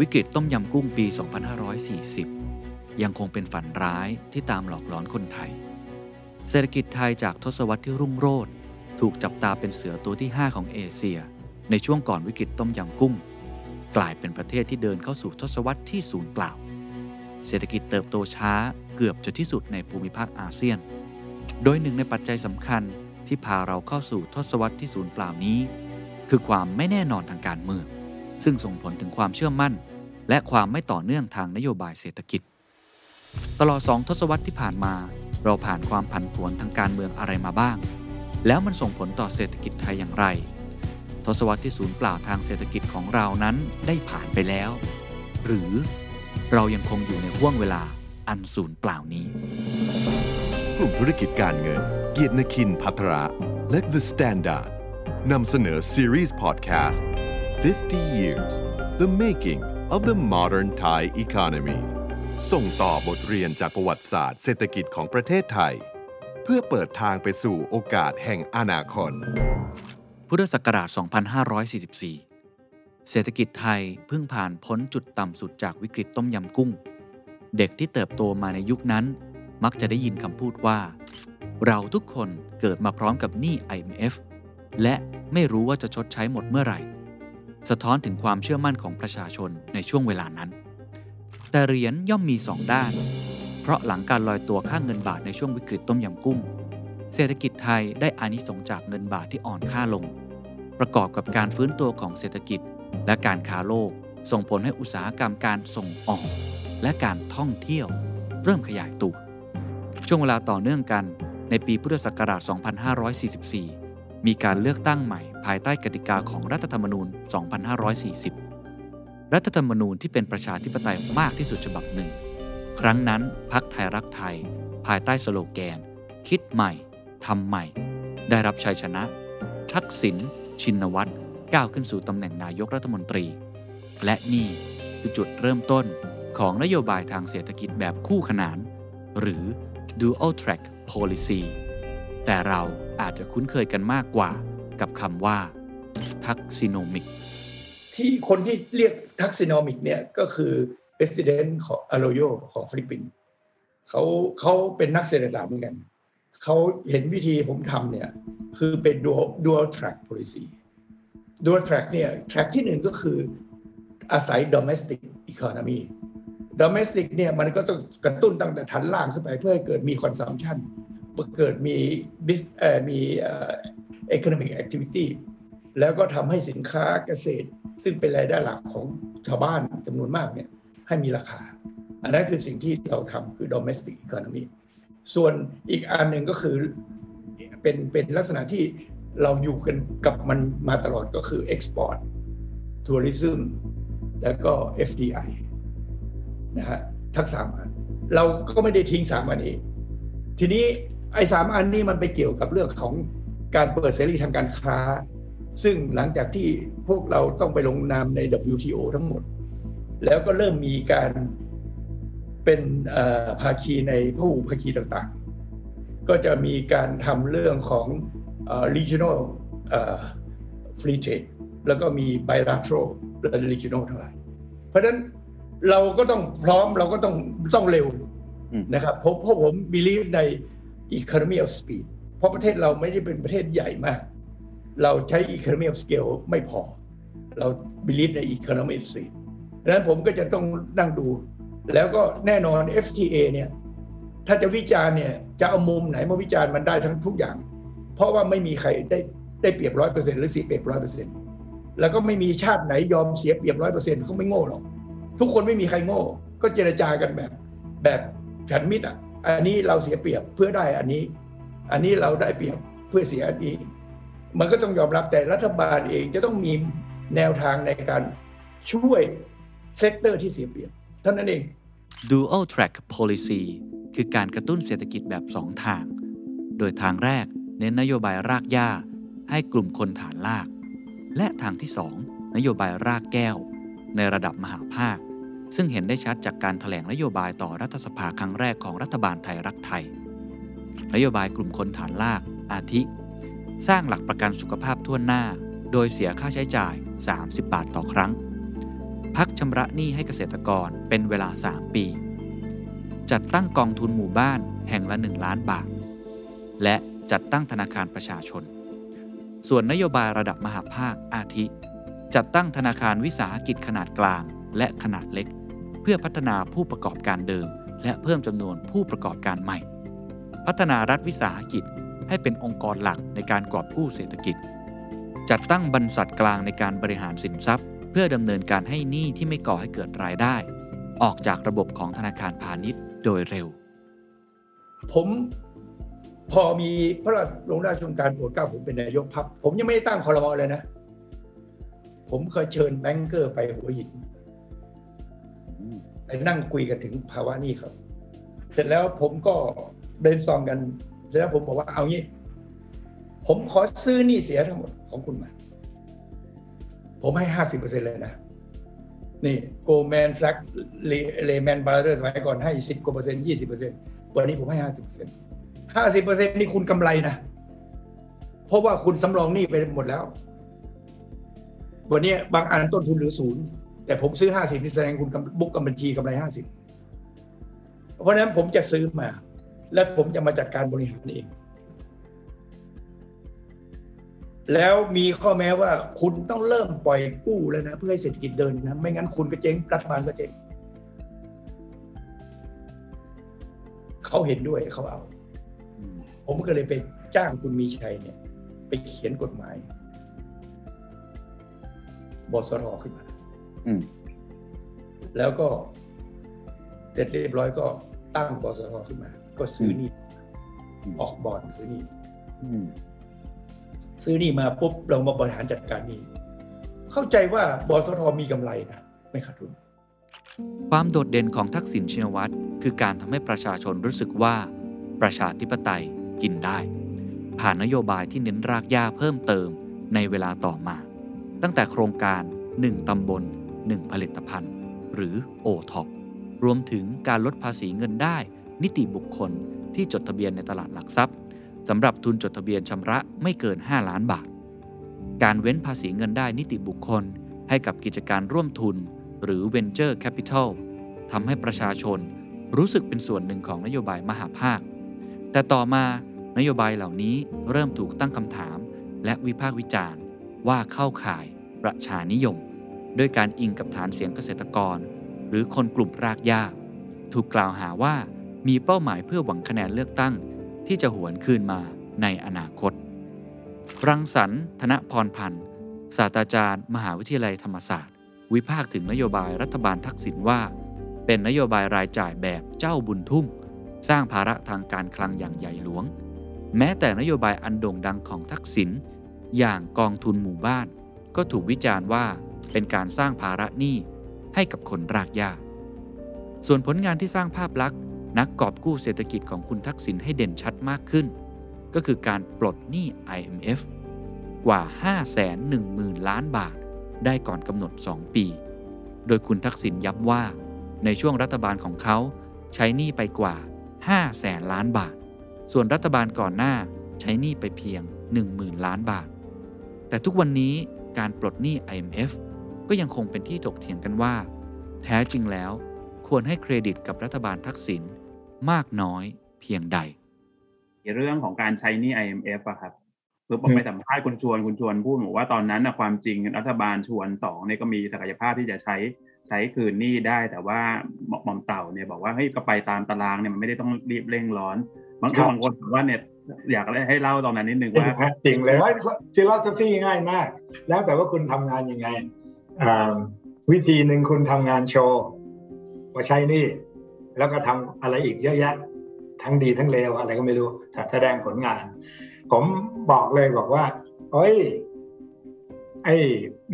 วิกฤตต้มยำกุ้งปี 2540 ยังคงเป็นฝันร้ายที่ตามหลอกหลอนคนไทย เศรษฐกิจไทยจากทศวรรษที่รุ่งโรจน์ถูกจับตาเป็นเสือตัวที่ 5 ของเอเชีย ในช่วงก่อนวิกฤตต้มยำกุ้ง กลายเป็นประเทศที่เดินเข้าสู่ทศวรรษที่ศูนย์เปล่า เศรษฐกิจเติบโตช้าเกือบจะที่สุดในภูมิภาคอาเซียน โดยหนึ่งในปัจจัยสำคัญที่พาเราเข้าสู่ทศวรรษที่ศูนย์เปล่านี้ คือความไม่แน่นอนทางการเมือง ซึ่งส่งผลถึงความเชื่อมั่น และความไม่ต่อเนื่องทางนโยบายเศรษฐกิจ ตลอดสองทศวรรษที่ผ่านมา เราผ่านความผันผวนทางการเมืองอะไรมาบ้าง แล้วมันส่งผลต่อเศรษฐกิจไทยอย่างไร ทศวรรษที่ศูนย์เปล่าทางเศรษฐกิจของเรานั้นได้ผ่านไปแล้ว หรือเรายังคงอยู่ในห่วงเวลาอันศูนย์เปล่านี้ กลุ่มธุรกิจการเงิน เกียรตินคินพัทระและ The Standard นำเสนอซีรีส์พอดแคสต์ 50 years the making of the modern Thai economy ส่งต่อบทเรียนจากประวัติศาสตร์เศรษฐกิจของประเทศไทย เพื่อเปิดทางไปสู่โอกาสแห่งอนาคต พุทธศักราช 2544 เศรษฐกิจไทยเพิ่งผ่านพ้นจุดต่ำสุดจากวิกฤตต้มยำกุ้ง เด็กที่เติบโตมาในยุคนั้น มักจะได้ยินคำพูดว่า เราทุกคนเกิดมาพร้อมกับหนี้ IMF และไม่รู้ว่าจะชดใช้หมดเมื่อไหร่ สะท้อนถึงความเชื่อมั่นของประชาชนในช่วงเวลานั้น แต่เหรียญย่อมมีสองด้าน เพราะหลังการลอยตัวค่างเงินบาทในช่วงวิกฤตต้มยำกุ้ง เศรษฐกิจไทยได้อานิสงส์จากเงินบาทที่อ่อนค่าลง ประกอบกับการฟื้นตัวของเศรษฐกิจ และการค้าโลก ส่งผลให้อุตสาหกรรมการส่งออก และการท่องเที่ยว เริ่มขยายตัว ช่วงเวลาต่อเนื่องกันในปีพุทธศักราช 2544 มีการเลือกตั้งใหม่ ภายใต้กติกาของรัฐธรรมนูญ 2540 รัฐธรรมนูญที่เป็นประชาธิปไตยมากที่สุดฉบับหนึ่ง ครั้งนั้นพักไทยรักไทย ภายใต้สโลแกน คิดใหม่ทำใหม่ ได้รับชัยชนะ ทักษิณชินวัตรก้าวขึ้นสู่ตำแหน่งนายกรัฐมนตรี และนี่คือจุดเริ่มต้นของนโยบายทางเศรษฐกิจแบบคู่ขนาน หรือ dual track policy แต่เรา อาจจะคุ้นเคยกันมากกว่ากับคำว่า Thaksinomics ที่คนที่เรียก Thaksinomics เนี่ยก็คือ president ของอโลโยของฟิลิปปินส์เขาเขาเป็นนักเศรษฐศาสตร์เหมือนกัน เขาเห็นวิธีผมทำเนี่ยคือเป็น dual dual track policy dual track เนี่ย track ที่หนึ่งก็คืออาศัย domestic economy domestic เนี่ยมันก็ต้องกระตุ้นตั้งแต่ฐานล่างขึ้นไปเพื่อให้เกิดมี consumption เกิดมี bis เอ่อมีเอ่อ economic activity แล้วก็ทำให้สินค้าเกษตร ซึ่งเป็นรายได้หลักของชาวบ้านจำนวนมากเนี่ยให้มีราคา อันนั้นคือสิ่งที่เราทำคือ domestic economy ส่วนอีกอันหนึ่งก็คือเป็นเป็นลักษณะที่เราอยู่กันกับมันมาตลอดก็คือ export tourism แล้วก็ FDI นะฮะทั้งสามอันเราก็ไม่ได้ทิ้งสามอันนี้ ทีนี้ ไอ้สามอันนี้มันไปเกี่ยวกับเรื่องของการเปิดเสรีทางการค้า ซึ่งหลังจากที่พวกเราต้องไปลงนามใน WTO ทั้งหมด แล้วก็เริ่มมีการเป็นภาคีในผู้ภาคีต่างๆ ก็จะมีการทำเรื่องของ regional free trade แล้วก็มี bilateral และ regional ทั้งหลาย เพราะฉะนั้นเราก็ต้องพร้อมเราก็ต้องต้องเร็วนะครับเพราะเพราะผม believe ใน economy of speed เพราะประเทศเราไม่ได้เป็นประเทศใหญ่มาก เราใช้ economy of scale ไม่พอ เรา believe ใน economy of speed ดังนั้นผมก็จะต้องนั่งดู แล้วก็แน่นอน FTA เนี่ยถ้าจะวิจารณ์เนี่ยจะเอามุมไหนมาวิจารณ์มันได้ทั้งทุกอย่าง เพราะว่าไม่มีใครได้ได้เปรียบร้อยเปอร์เซ็นต์หรือเสียเปรียบร้อยเปอร์เซ็นต์แล้วก็ไม่มีชาติไหนยอมเสียเปรียบร้อยเปอร์เซ็นต์เขาไม่โง่หรอก ทุกคนไม่มีใครโง่ ก็เจรจากันแบบ แบบฉันมิตรอะ อันนี้เราเสียเปรียบเพื่อได้อันนี้ อันนี้เราได้เปรียบเพื่อเสียอันนี้ มันก็ต้องยอมรับแต่รัฐบาลเองจะต้องมีแนวทางในการช่วย sector ที่เสียเปรียบเท่านั้นเอง dual track policy คือการกระตุ้นเศรษฐกิจแบบ2ทาง โดยทางแรกเน้นนโยบายรากหญ้า ให้กลุ่มคนฐานราก และทางที่2นโยบายรากแก้ว ในระดับมหาภาค ซึ่งเห็นได้ชัดจากการถแถลงนโยบายต่อรัฐสภาครั้งแรกของรัฐบาลไทยรักไทย นโยบายกลุ่มคนฐานลาก อาทิ สร้างหลักประกันสุขภาพทั่วหน้า โดยเสียค่าใช้จ่าย 30 บาทต่อครั้ง พักชำระหนี้ให้เกษตรกรเป็นเวลา 3 ปี จัดตั้งกองทุนหมู่บ้านแห่งละ 1 ล้านบาท และจัดตั้งธนาคารประชาชน ส่วนนโยบายระดับมหาภาคอาทิ จัดตั้งธนาคารวิสาหกิจขนาดกลาง และขนาดเล็ก เพื่อพัฒนาผู้ประกอบการเดิม และเพิ่มจำนวนผู้ประกอบการใหม่ พัฒนารัฐวิสาหกิจให้เป็นองค์กรหลักในการกอบกู้เศรษฐกิจ จัดตั้งบรรษัทกลางในการบริหารสินทรัพย์ เพื่อดำเนินการให้หนี้ที่ไม่ก่อให้เกิดรายได้ ออกจากระบบของธนาคารพาณิชย์โดยเร็ว ผมพอมีพระราชลงราชองการโปรดเกล้าผมเป็นนายกปั๊บผมยังไม่ได้ตั้งคอรมอเลยนะ ผมเคยเชิญ banker ไปหัวหิน ไปนั่งคุยกันถึงภาวะนี้ครับ เสร็จแล้วผมก็ brainstorm กัน เสร็จแล้วผมบอกว่าเอางี้ ผมขอซื้อหนี้เสียทั้งหมดของคุณมา ผมให้ห้าสิบเปอร์เซ็นเลยนะ นี่ Goldman Sachs Lehman Brothers สมัยก่อนให้สิบกว่าเปอร์เซ็นต์ยี่สิบเปอร์เซ็นต์วันนี้ผมให้ห้าสิบเปอร์เซ็นต์ห้าสิบเปอร์เซ็นต์นี่คุณกำไรนะ เพราะว่าคุณสำรองหนี้ไปหมดแล้ว วันนี้บางอันต้นทุนเหลือศูนย์ แต่ผมซื้อห้าสิบนี่แสดงคุณ book กับบัญชีกำไรห้าสิบเพราะฉะนั้นผมจะซื้อมา และผมจะมาจัดการบริหารเอง แล้วมีข้อแม้ว่าคุณต้องเริ่มปล่อยกู้แล้วนะ เพื่อให้เศรษฐกิจเดินนะ ไม่งั้นคุณก็เจ๊งรัฐบาลก็เจ๊งเขาเห็นด้วยเขาเอา ผมก็เลยไปจ้างคุณมีชัยเนี่ย ไปเขียนกฎหมายบสรขึ้นมา แล้วก็เสร็จเรียบร้อยก็ตั้งบสรขึ้นมา ก็ซื้อนี่อืมออกบอลซื้อนี่อืมซื้อนี่มาปุ๊บเรามาบริหารจัดการนี่เข้าใจว่าบสทมีกำไรนะไม่ขาดทุน ความโดดเด่นของทักษิณชินวัตรคือการทำให้ประชาชนรู้สึกว่า ประชาธิปไตยกินได้ ผ่านนโยบายที่เน้นรากหญ้าเพิ่มเติมในเวลาต่อมา ตั้งแต่โครงการ 1 ตำบล 1 ผลิตภัณฑ์ หรือ o t o p รวมถึงการลดภาษีเงินได้ นิติบุคคลที่จดทะเบียนในตลาดหลักทรัพย์สำหรับทุนจดทะเบียนชำระไม่เกิน 5 ล้านบาท การเว้นภาษีเงินได้นิติบุคคล ให้กับกิจการร่วมทุน หรือ Venture Capital ทำให้ประชาชนรู้สึกเป็นส่วนหนึ่งของนโยบายมหาภาค แต่ต่อมานโยบายเหล่านี้เริ่มถูกตั้งคำถาม และวิพากษ์วิจารณ์ว่าเข้าข่ายประชานิยม ด้วยการอิงกับฐานเสียงเกษตรกร หรือคนกลุ่มรากหญ้า ถูกกล่าวหาว่ามีเป้าหมายเพื่อหวังคะแนนเลือกตั้ง ที่จะหวนคืนมาในอนาคต รังสรรค์ ธนพรพันธ์ ศาสตราจารย์ มหาวิทยาลัยธรรมศาสตร์ วิพากษ์ถึงนโยบายรัฐบาลทักษิณว่า เป็นนโยบายรายจ่ายแบบเจ้าบุญทุ่ม สร้างภาระทางการคลังอย่างใหญ่หลวง แม้แต่นโยบายอันโด่งดังของทักษิณอย่างกองทุนหมู่บ้าน ก็ถูกวิจารณ์ว่า เป็นการสร้างภาระหนี้ให้กับคนรากหญ้า ส่วนผลงานที่สร้างภาพลักษณ์ นักกอบกู้เศรษฐกิจของคุณทักษิณให้เด่นชัดมากขึ้น ก็คือการปลดหนี้ IMF กว่า 510,000 ล้านบาท ได้ก่อนกำหนด 2 ปี โดยคุณทักษิณย้ำว่า ในช่วงรัฐบาลของเขาใช้หนี้ไปกว่า 5 แสนล้านบาท ส่วนรัฐบาลก่อนหน้าใช้หนี้ไปเพียง 10,000 ล้านบาท แต่ทุกวันนี้การปลดหนี้ IMF ก็ยังคงเป็นที่ถกเถียงกันว่า แท้จริงแล้ว ควรให้เครดิตกับรัฐบาลทักษิณมากน้อยเพียงใด เรื่องของการใช้หนี้ IMF อะครับคือผมไปสัมภาษณ์คุณชวนคุณชวนพูดบอกว่าตอนนั้นนะความจริงรัฐบาลชวนสองเนี่ยก็มีศักยภาพที่จะใช้ใช้คืนหนี้ได้แต่ว่าหม่อมเต่าเนี่ยบอกว่าเฮ้ยก็ไปตามตารางเนี่ยมันไม่ได้ต้องรีบเร่งร้อนบางคนบางคนบอกว่าเนี่ยอยากให้เล่าตอนนั้นนิดนึงจริงว่าครับจริงเลยว่าฟิโลสฟีง่ายมาก แล้วแต่ว่าคุณทำงานยังไงอ่า วิธีหนึ่งคุณทำงานโชว์ว่าใช้หนี่ แล้วก็ทำอะไรอีกเยอะแยะ ทั้งดีทั้งเลวอะไรก็ไม่รู้แสดงผลงาน ผมบอกเลยบอกว่าเอ้ยไอ้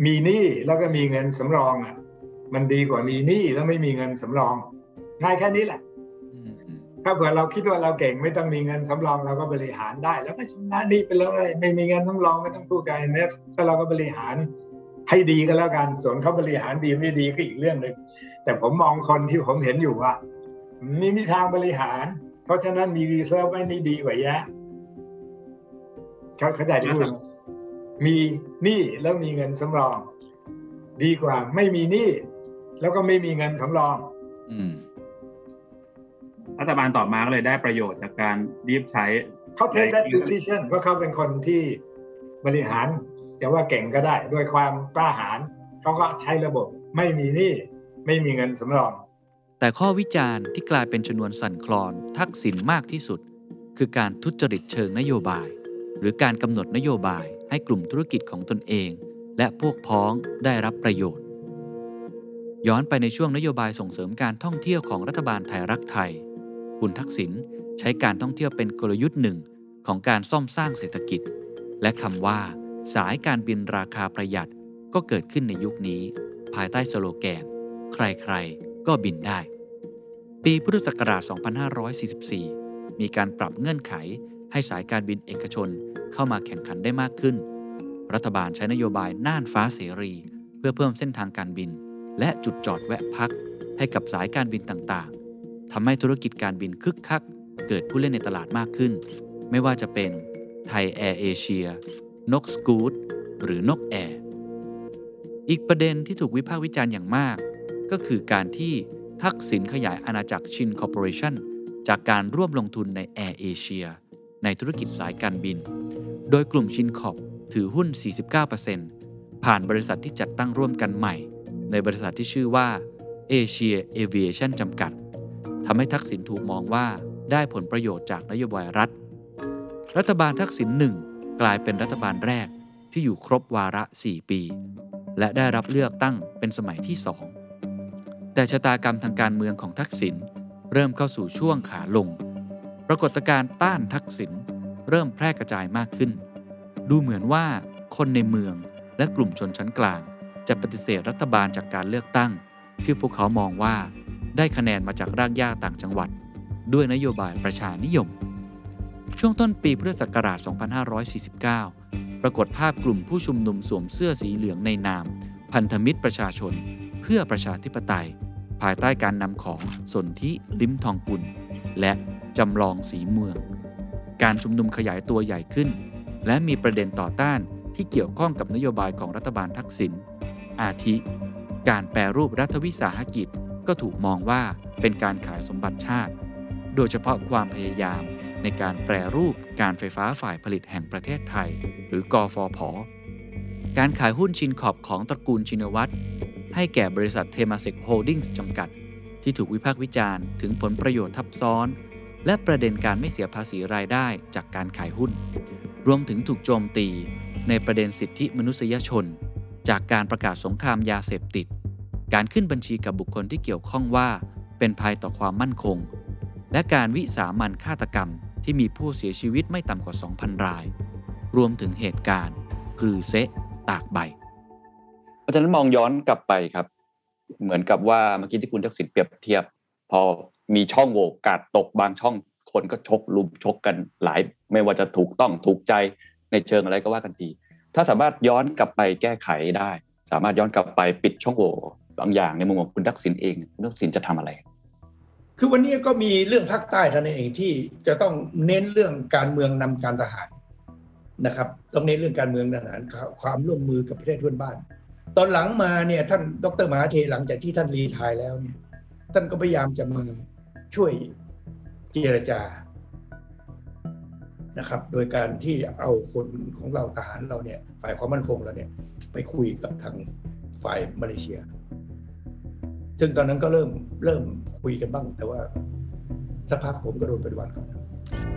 มีหนี้แล้วก็มีเงินสำรองอะ มันดีกว่ามีหนี้แล้วไม่มีเงินสำรองง่ายแค่นี้แหละถ้าเผื่อเราคิดว่าเราเก่งไม่ต้องมีเงินสำรองเราก็บริหารได้ แล้วก็ชำระหนี้ไปเลย ไม่มีเงินสำรองไม่ต้องพูดกับ IMF ก็เราก็บริหาร ให้ดีก็แล้วกันส่วนเขาบริหารดีไม่ดีก็อีกเรื่องหนึ่งแต่ผมมองคนที่ผมเห็นอยู่ว่ามีมีทางบริหาร เพราะฉะนั้นมี reserve ไว้นี่ดีกว่าแยะเขาเข้าใจที่พูดไหมมีหนี้แล้วมีเงินสำรอง ดีกว่า ไม่มีหนี้แล้วก็ไม่มีเงินสำรองอืมรัฐบาลต่อมาก็เลยได้ประโยชน์จากการรีบใช้เขาเทคได้ decision เพราะเขาเป็นคนที่บริหาร จะว่าเก่งก็ได้ด้วยความกล้าหาญเขาก็ใช้ระบบไม่มีหนี้ไม่มีเงินสำรอง แต่ข้อวิจารณ์ที่กลายเป็นชนวนสั่นคลอน ทักษิณมากที่สุด คือการทุจริตเชิงนโยบาย หรือการกำหนดนโยบายให้กลุ่มธุรกิจของตนเอง และพวกพ้องได้รับประโยชน์ ย้อนไปในช่วงนโยบายส่งเสริมการท่องเที่ยวของรัฐบาลไทยรักไทย คุณทักษิณใช้การท่องเที่ยวเป็นกลยุทธ์หนึ่งของการซ่อมสร้างเศรษฐกิจ และคำว่า สายการบินราคาประหยัดก็เกิดขึ้นในยุคนี้ ภายใต้สโลแกน ใครๆ ก็บินได้ ปีพุทธศักราช 2544 มีการปรับเงื่อนไขให้สายการบินเอกชนเข้ามาแข่งขันได้มากขึ้น รัฐบาลใช้นโยบายน่านฟ้าเสรี เพื่อเพิ่มเส้นทางการบิน และจุดจอดแวะพัก ให้กับสายการบินต่างๆ ทำให้ธุรกิจการบินคึกคัก เกิดผู้เล่นในตลาดมากขึ้น ไม่ว่าจะเป็นไทยแอร์เอเชีย นกสกู๊ตหรือนกแอร์อีกประเด็นที่ถูกวิพากษ์วิจารณ์อย่างมาก ก็คือการที่ทักษิณขยายอาณาจักรชินคอร์ปอเรชั่นจากการร่วมลงทุนในแอร์เอเชียในธุรกิจสายการบิน โดยกลุ่มชินคอร์ปถือหุ้น 49%ผ่านบริษัทที่จัดตั้งร่วมกันใหม่ ในบริษัทที่ชื่อว่าเอเชียเอวิเอชั่นจำกัดทำให้ทักษิณถูกมองว่าได้ผลประโยชน์จากนโยบายรัฐ รัฐบาลทักษิณหนึ่ง กลายเป็นรัฐบาลแรกที่อยู่ครบวาระ 4 ปี และได้รับเลือกตั้งเป็นสมัยที่สองแต่ชะตากรรมทางการเมืองของทักษิณเริ่มเข้าสู่ช่วงขาลง ปรากฏการณ์ต้านทักษิณเริ่มแพร่กระจายมากขึ้น ดูเหมือนว่าคนในเมืองและกลุ่มชนชั้นกลาง จะปฏิเสธรัฐบาลจากการเลือกตั้ง ที่พวกเขามองว่าได้คะแนนมาจากรากหญ้าต่างจังหวัด ด้วยนโยบายประชานิยม ช่วงต้นปีพุทธศักราช 2549 ปรากฏภาพกลุ่มผู้ชุมนุมสวมเสื้อสีเหลืองในนาม พันธมิตรประชาชน เพื่อประชาธิปไตย ภายใต้การนำของสนธิลิ้มทองกุล และจำลองสีเมือง การชุมนุมขยายตัวใหญ่ขึ้น และมีประเด็นต่อต้านที่เกี่ยวข้องกับนโยบายของรัฐบาลทักษิณ อาทิ การแปรรูปรัฐวิสาหกิจก็ถูกมองว่าเป็นการขายสมบัติชาติ โดยเฉพาะความพยายามในการแปรรูปการไฟฟ้าฝ่ายผลิตแห่งประเทศไทย หรือกฟผการขายหุ้นชินคอร์ปของตระกูลชินวัตรให้แก่บริษัทเทมาเซกโฮลดิ้งส์จำกัด ที่ถูกวิพากษ์วิจารณ์ถึงผลประโยชน์ทับซ้อน และประเด็นการไม่เสียภาษีรายได้จากการขายหุ้น รวมถึงถูกโจมตีในประเด็นสิทธิมนุษยชน จากการประกาศสงครามยาเสพติด การขึ้นบัญชีกับบุคคลที่เกี่ยวข้องว่า เป็นภัยต่อความมั่นคง และการวิสามัญฆาตกรรมที่มีผู้เสียชีวิตไม่ต่ำกว่า 2,000 ราย รวมถึงเหตุการณ์กรือเซะตากใบ เพราะฉะนั้นมองย้อนกลับไปครับ เหมือนกับว่าเมื่อกี้ที่คุณทักษิณเปรียบเทียบ พอมีช่องโหว่กาดตกบางช่องคนก็ชกลุมชกกันหลาย ไม่ว่าจะถูกต้องถูกใจในเชิงอะไรก็ว่ากันทีถ้าสามารถย้อนกลับไปแก้ไขได้ สามารถย้อนกลับไปปิดช่องโหว่บางอย่างในมุมของคุณทักษิณเองคุณทักษิณจะทำอะไร คือวันนี้ก็มีเรื่องภาคใต้ท่านนเองที่จะต้องเน้นเรื่องการเมืองนำการทหารนะครับ ต้องเน้นเรื่องการเมืองทหารความร่วมมือกับประเทศเพื่อนบ้าน ตอนหลังมาเนี่ยท่านดรมหาเทหลังจากที่ท่านรีทายแล้วเนี่ย ท่านก็พยายามจะมาช่วยเจรจานะครับ โดยการที่เอาคนของเราทหารเราเนี่ย ฝ่ายความมั่นคงเราเนี่ย ไปคุยกับทางฝ่ายมาเลเซีย ซึ่งตอนนั้นก็เริ่มเริ่มคุยกันบ้าง แต่ว่าสักพักผมก็โดนปฏิวัติก่อน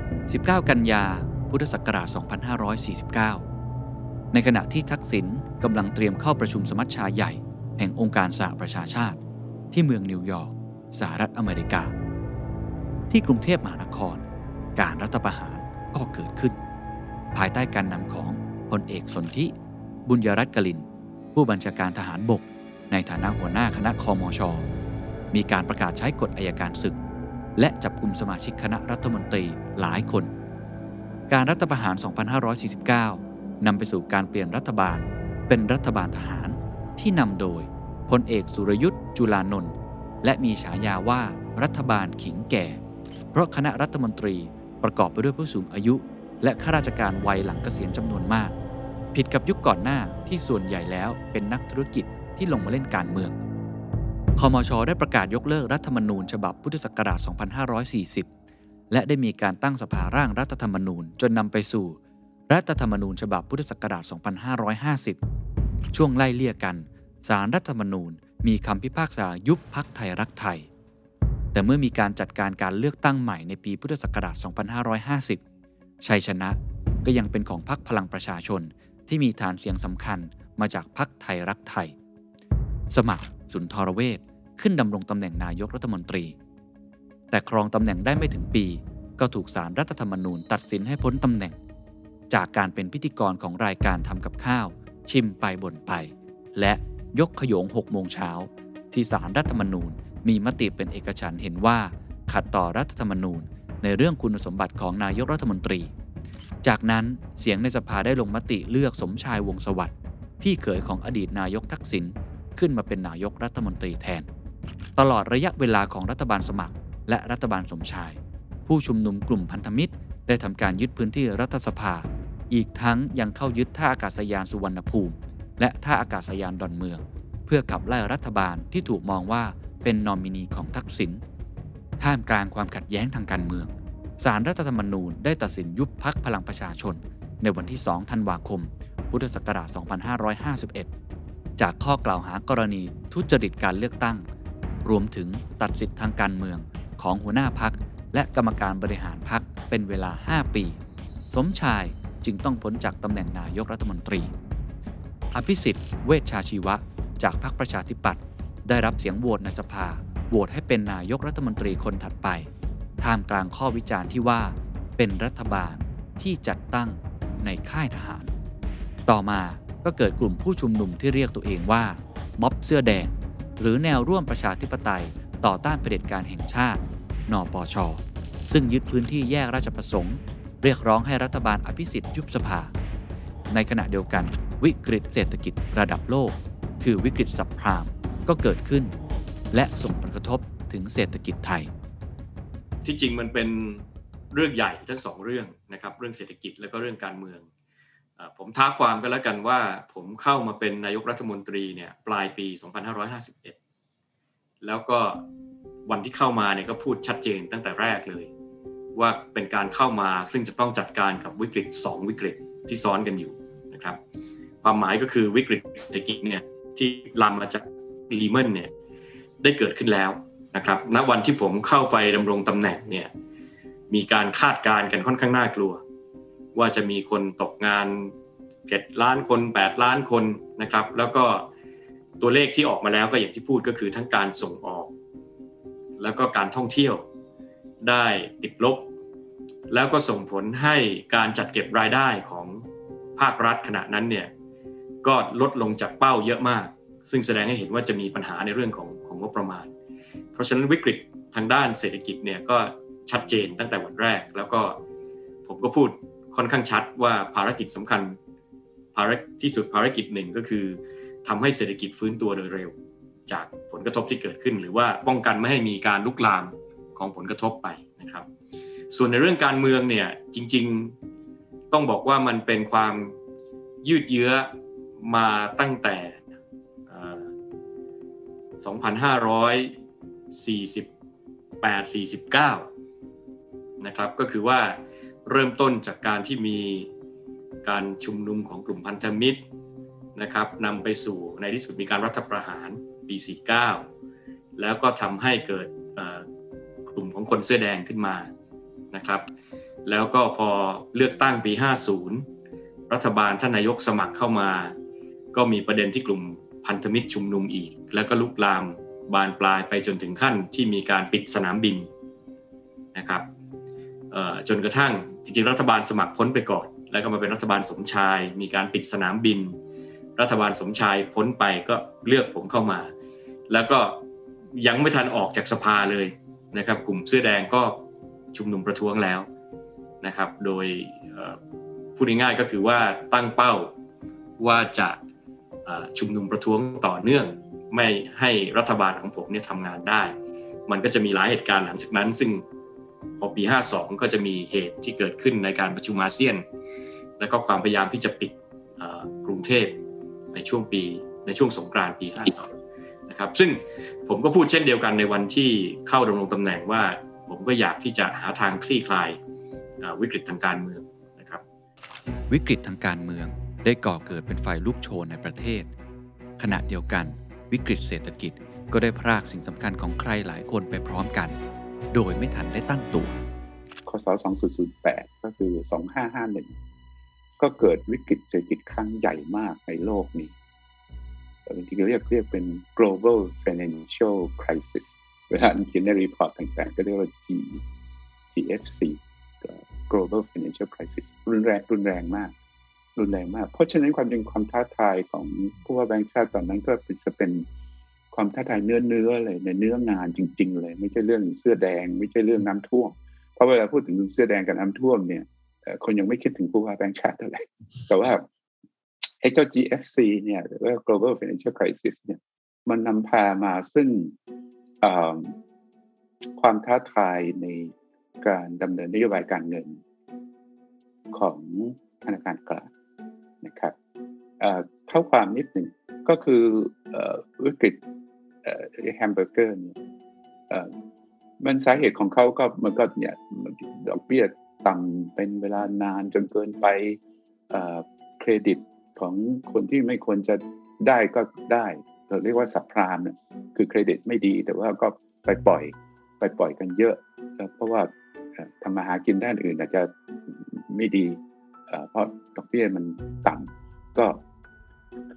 19 กันยา พุทธศักราช 2549 ในขณะที่ทักษิณกำลังเตรียมเข้าประชุมสมัชชาใหญ่ แห่งองค์การสหประชาชาติ ที่เมืองนิวยอร์กสหรัฐอเมริกา ที่กรุงเทพมหานคร การรัฐประหารก็เกิดขึ้น ภายใต้การนำของพลเอกสนธิบุญยรัตน์กลิน ผู้บัญชาการทหารบก ในฐานะหัวหน้าคณะคอมชอมีการประกาศใช้กฎอายการศึก และจับกลุ่มสมาชิกคณะรัฐมนตรีหลายคน การรัฐประหาร 2549 นำไปสู่การเปลี่ยนรัฐบาล เป็นรัฐบาลทหารที่นำโดยพลเอกสุรยุทธ์จุลานนท์และมีฉายาว่ารัฐบาลขิงแก่ เพราะคณะรัฐมนตรีประกอบไปด้วยผู้สูงอายุ และข้าราชการวัยหลังเกษียณจำนวนมาก ผิดกับยุคก่อนหน้าที่ส่วนใหญ่แล้วเป็นนักธุรกิจ ที่ลงมาเล่นการเมือง คอมช ได้ประกาศยกเลิกรัฐธรรมนูญ ฉบับพุทธศักราช 2540 และได้มีการตั้งสภาร่างรัฐธรรมนูญจนนำไปสู่ รัฐธรรมนูญฉบับพุทธศักราช 2550 ช่วงไล่เลี่ยกันสารรัฐธรรมนูญมีคำพิพากษายุบพักไทยรักไทย แต่เมื่อมีการจัดการการเลือกตั้งใหม่ในปีพุทธศักราช 2550 ชัยชนะก็ยังเป็นของพรรคพลังประชาชนที่มีฐานเสียงสำคัญมาจากพรรคไทยรักไทย สมัครสุนทรเวชขึ้นดำรงตำแหน่งนายกรัฐมนตรี แต่ครองตำแหน่งได้ไม่ถึงปี ก็ถูกสารรัฐธรรมนูญตัดสินให้พ้นตำแหน่ง จากการเป็นพิธีกรของรายการทำกับข้าว ชิมไปบ่นไป และยกขยง6โมงเช้าที่สารรัฐธรรมนูญมีมติเป็นเอกฉันเห็นว่า ขัดต่อรัฐธรรมนูญ ในเรื่องคุณสมบัติของนายกรัฐมนตรี จากนั้นเสียงในสภาได้ลงมติเลือกสมชายวงสวัสดิ์พี่เขยของอดีตนายกทักษิณ ขึ้นมาเป็นนายกรัฐมนตรีแทน ตลอดระยะเวลาของรัฐบาลสมัคร และรัฐบาลสมชาย ผู้ชุมนุมกลุ่มพันธมิตร ได้ทำการยึดพื้นที่รัฐสภา อีกทั้งยังเข้ายึดท่าอากาศยานสุวรรณภูมิ และท่าอากาศยานดอนเมือง เพื่อขับไล่รัฐบาลที่ถูกมองว่าเป็นนอมินีของทักษิณท่ามกลางความขัดแย้งทางการเมืองสารรัฐธรรมนูญได้ตัดสินยุบพักพลังประชาชน ในวันที่ 2 ธันวาคม พุทธศักราช 2551 จากข้อกล่าวหากรณีทุจริตการเลือกตั้ง รวมถึงตัดสิทธิ์ทางการเมืองของหัวหน้าพักและกรรมการบริหารพักเป็นเวลา 5 ปี สมชายจึงต้องพ้นจากตำแหน่งนายกรัฐมนตรี อภิสิทธิ์เวชชาชีวะ จากพรรคประชาธิปัตย์ได้รับเสียงโหวตในสภาโหวตให้เป็นนายกรัฐมนตรีคนถัดไป ท่ามกลางข้อวิจารณ์ที่ว่า เป็นรัฐบาลที่จัดตั้งในค่ายทหาร ต่อมา ก็เกิดกลุ่มผู้ชุมนุมที่เรียกตัวเองว่า ม็อบเสื้อแดง หรือแนวร่วมประชาธิปไตย ต่อต้านเผด็จการแห่งชาติ นปช ซึ่งยึดพื้นที่แยกราชประสงค์ เรียกร้องให้รัฐบาลอภิสิทธิ์ยุบสภา ในขณะเดียวกัน วิกฤตเศรษฐกิจระดับโลก คือวิกฤตสับพรามก็เกิดขึ้น และส่งผลกระทบถึงเศรษฐกิจไทย ที่จริงมันเป็นเรื่องใหญ่ทั้งสองเรื่องนะครับเรื่องเศรษฐกิจและก็เรื่องการเมือง ผมท้าความกันแล้วกันว่า ผมเข้ามาเป็นนายกรัฐมนตรีเนี่ยปลายปี 2551 แล้วก็วันที่เข้ามาเนี่ยก็พูดชัดเจนตั้งแต่แรกเลย ว่าเป็นการเข้ามาซึ่งจะต้องจัดการกับวิกฤต 2 วิกฤตที่ซ้อนกันอยู่นะครับ ความหมายก็คือวิกฤตเศรษฐกิจเนี่ยที่ลามมาจากลีมันเนี่ยได้เกิดขึ้นแล้วนะครับณวันที่ผมเข้าไปดำรงตำแหน่งเนี่ยมีการคาดการณ์กันค่อนข้างน่ากลัว ว่าจะมีคนตกงานเจ็ดล้านคน 8 ล้านคนนะครับ แล้วก็ตัวเลขที่ออกมาแล้วก็อย่างที่พูดก็คือทั้งการส่งออก แล้วก็การท่องเที่ยวได้ติดลบ แล้วก็ส่งผลให้การจัดเก็บรายได้ของภาครัฐขณะนั้นเนี่ยก็ลดลงจากเป้าเยอะมาก ซึ่งแสดงให้เห็นว่าจะมีปัญหาในเรื่องของของงบประมาณ เพราะฉะนั้นวิกฤตทางด้านเศรษฐกิจเนี่ยก็ชัดเจนตั้งแต่วันแรก แล้วก็ผมก็พูด ค่อนข้างชัดว่าภารกิจสำคัญภารที่สุดภารกิจหนึ่งก็คือทำให้เศรษฐกิจฟื้นตัวโดยเร็ว จากผลกระทบที่เกิดขึ้น หรือว่าป้องกันไม่ให้มีการลุกลามของผลกระทบไปนะครับ ส่วนในเรื่องการเมืองเนี่ยจริงๆต้องบอกว่ามันเป็นความยืดเยื้อมาตั้งแต่ 2548-49 นะครับก็คือว่า เริ่มต้นจากการที่มีการชุมนุมของกลุ่มพันธมิตรนะครับนำไปสู่ในที่สุดมีการรัฐประหารปี 49 แล้วก็ทำให้เกิดกลุ่มของคนเสื้อแดงขึ้นมานะครับ แล้วก็พอเลือกตั้งปี 50 รัฐบาลท่านนายกสมัครเข้ามา ก็มีประเด็นที่กลุ่มพันธมิตรชุมนุมอีก แล้วก็ลุกลามบานปลายไปจนถึงขั้นที่มีการปิดสนามบินนะครับ จนกระทั่งจริงๆรัฐบาลสมัครพ้นไปก่อน แล้วก็มาเป็นรัฐบาลสมชาย มีการปิดสนามบิน รัฐบาลสมชายพ้นไปก็เลือกผมเข้ามา แล้วก็ยังไม่ทันออกจากสภาเลยนะครับ กลุ่มเสื้อแดงก็ชุมนุมประท้วงแล้วนะครับ โดยพูดง่ายๆก็คือว่าตั้งเป้าว่าจะชุมนุมประท้วงต่อเนื่อง ไม่ให้รัฐบาลของผมเนี่ยทำงานได้ มันก็จะมีหลายเหตุการณ์หลังจากนั้น ซึ่ง พอปี 52 ก็จะมีเหตุที่เกิดขึ้นในการประชุมอาเซียน และก็ความพยายามที่จะปิดกรุงเทพในช่วงปีในช่วงสงกรานต์ปี 52 นะครับ ซึ่งผมก็พูดเช่นเดียวกันในวันที่เข้าดำรงตำแหน่งว่า ผมก็อยากที่จะหาทางคลี่คลายวิกฤตทางการเมืองนะครับ วิกฤตทางการเมืองได้ก่อเกิดเป็นไฟลุกโชนในประเทศ ขณะเดียวกันวิกฤตเศรษฐกิจก็ได้พรากสิ่งสำคัญของใครหลายคนไปพร้อมกัน โดยไม่ทันได้ตั้งตัวคศ2008 ก็คือ 2551 ก็เกิดวิกฤตเศรษฐกิจครั้งใหญ่มากในโลกนี้บางทีเรียกเรียกเป็น global financial crisis เวลาเขียนในรีพอร์ตต่างๆ ก็เรียกว่า G GFC global financial crisis รุนแรงรุนแรงมาก รุนแรงมาก เพราะฉะนั้นความจริงความท้าทายของผู้ว่าแบงค์ชาติตอนนั้นก็จะเป็น ความท้าทายเนื้อเนื้อเลยในเนื้องานจริง ๆ เลย ไม่ใช่เรื่องเสื้อแดง ไม่ใช่เรื่องน้ำท่วมเพราะเวลาพูดถึงเสื้อแดงกับน้ำท่วมเนี่ยคนยังไม่คิดถึงผู้ว่าแบงค์ชาติเท่าไหร่แต่ว่าไอ้เจ้า GFC เนี่ยหรือว่า global financial crisis เนี่ยมันนำพามาซึ่งความท้าทายในการดำเนินนโยบายการเงินของธนาคารกลางนะครับเท่าความนิดหนึ่งก็คือวิกฤต แฮมเบอร์เกอร์เนี่ยมันสาเหตุของเขาก็มันก็เนี่ยดอกเบี้ยต่ำเป็นเวลานานจนเกินไปเครดิตของคนที่ไม่ควรจะได้ก็ได้เราเรียกว่าสับพรามเนี่ยคือเครดิตไม่ดี แต่ว่าก็ไปปล่อยไปปล่อยกันเยอะ เพราะว่าทำมาหากินด้านอื่นอาจจะไม่ดีเพราะดอกเบี้ยมันต่ำก็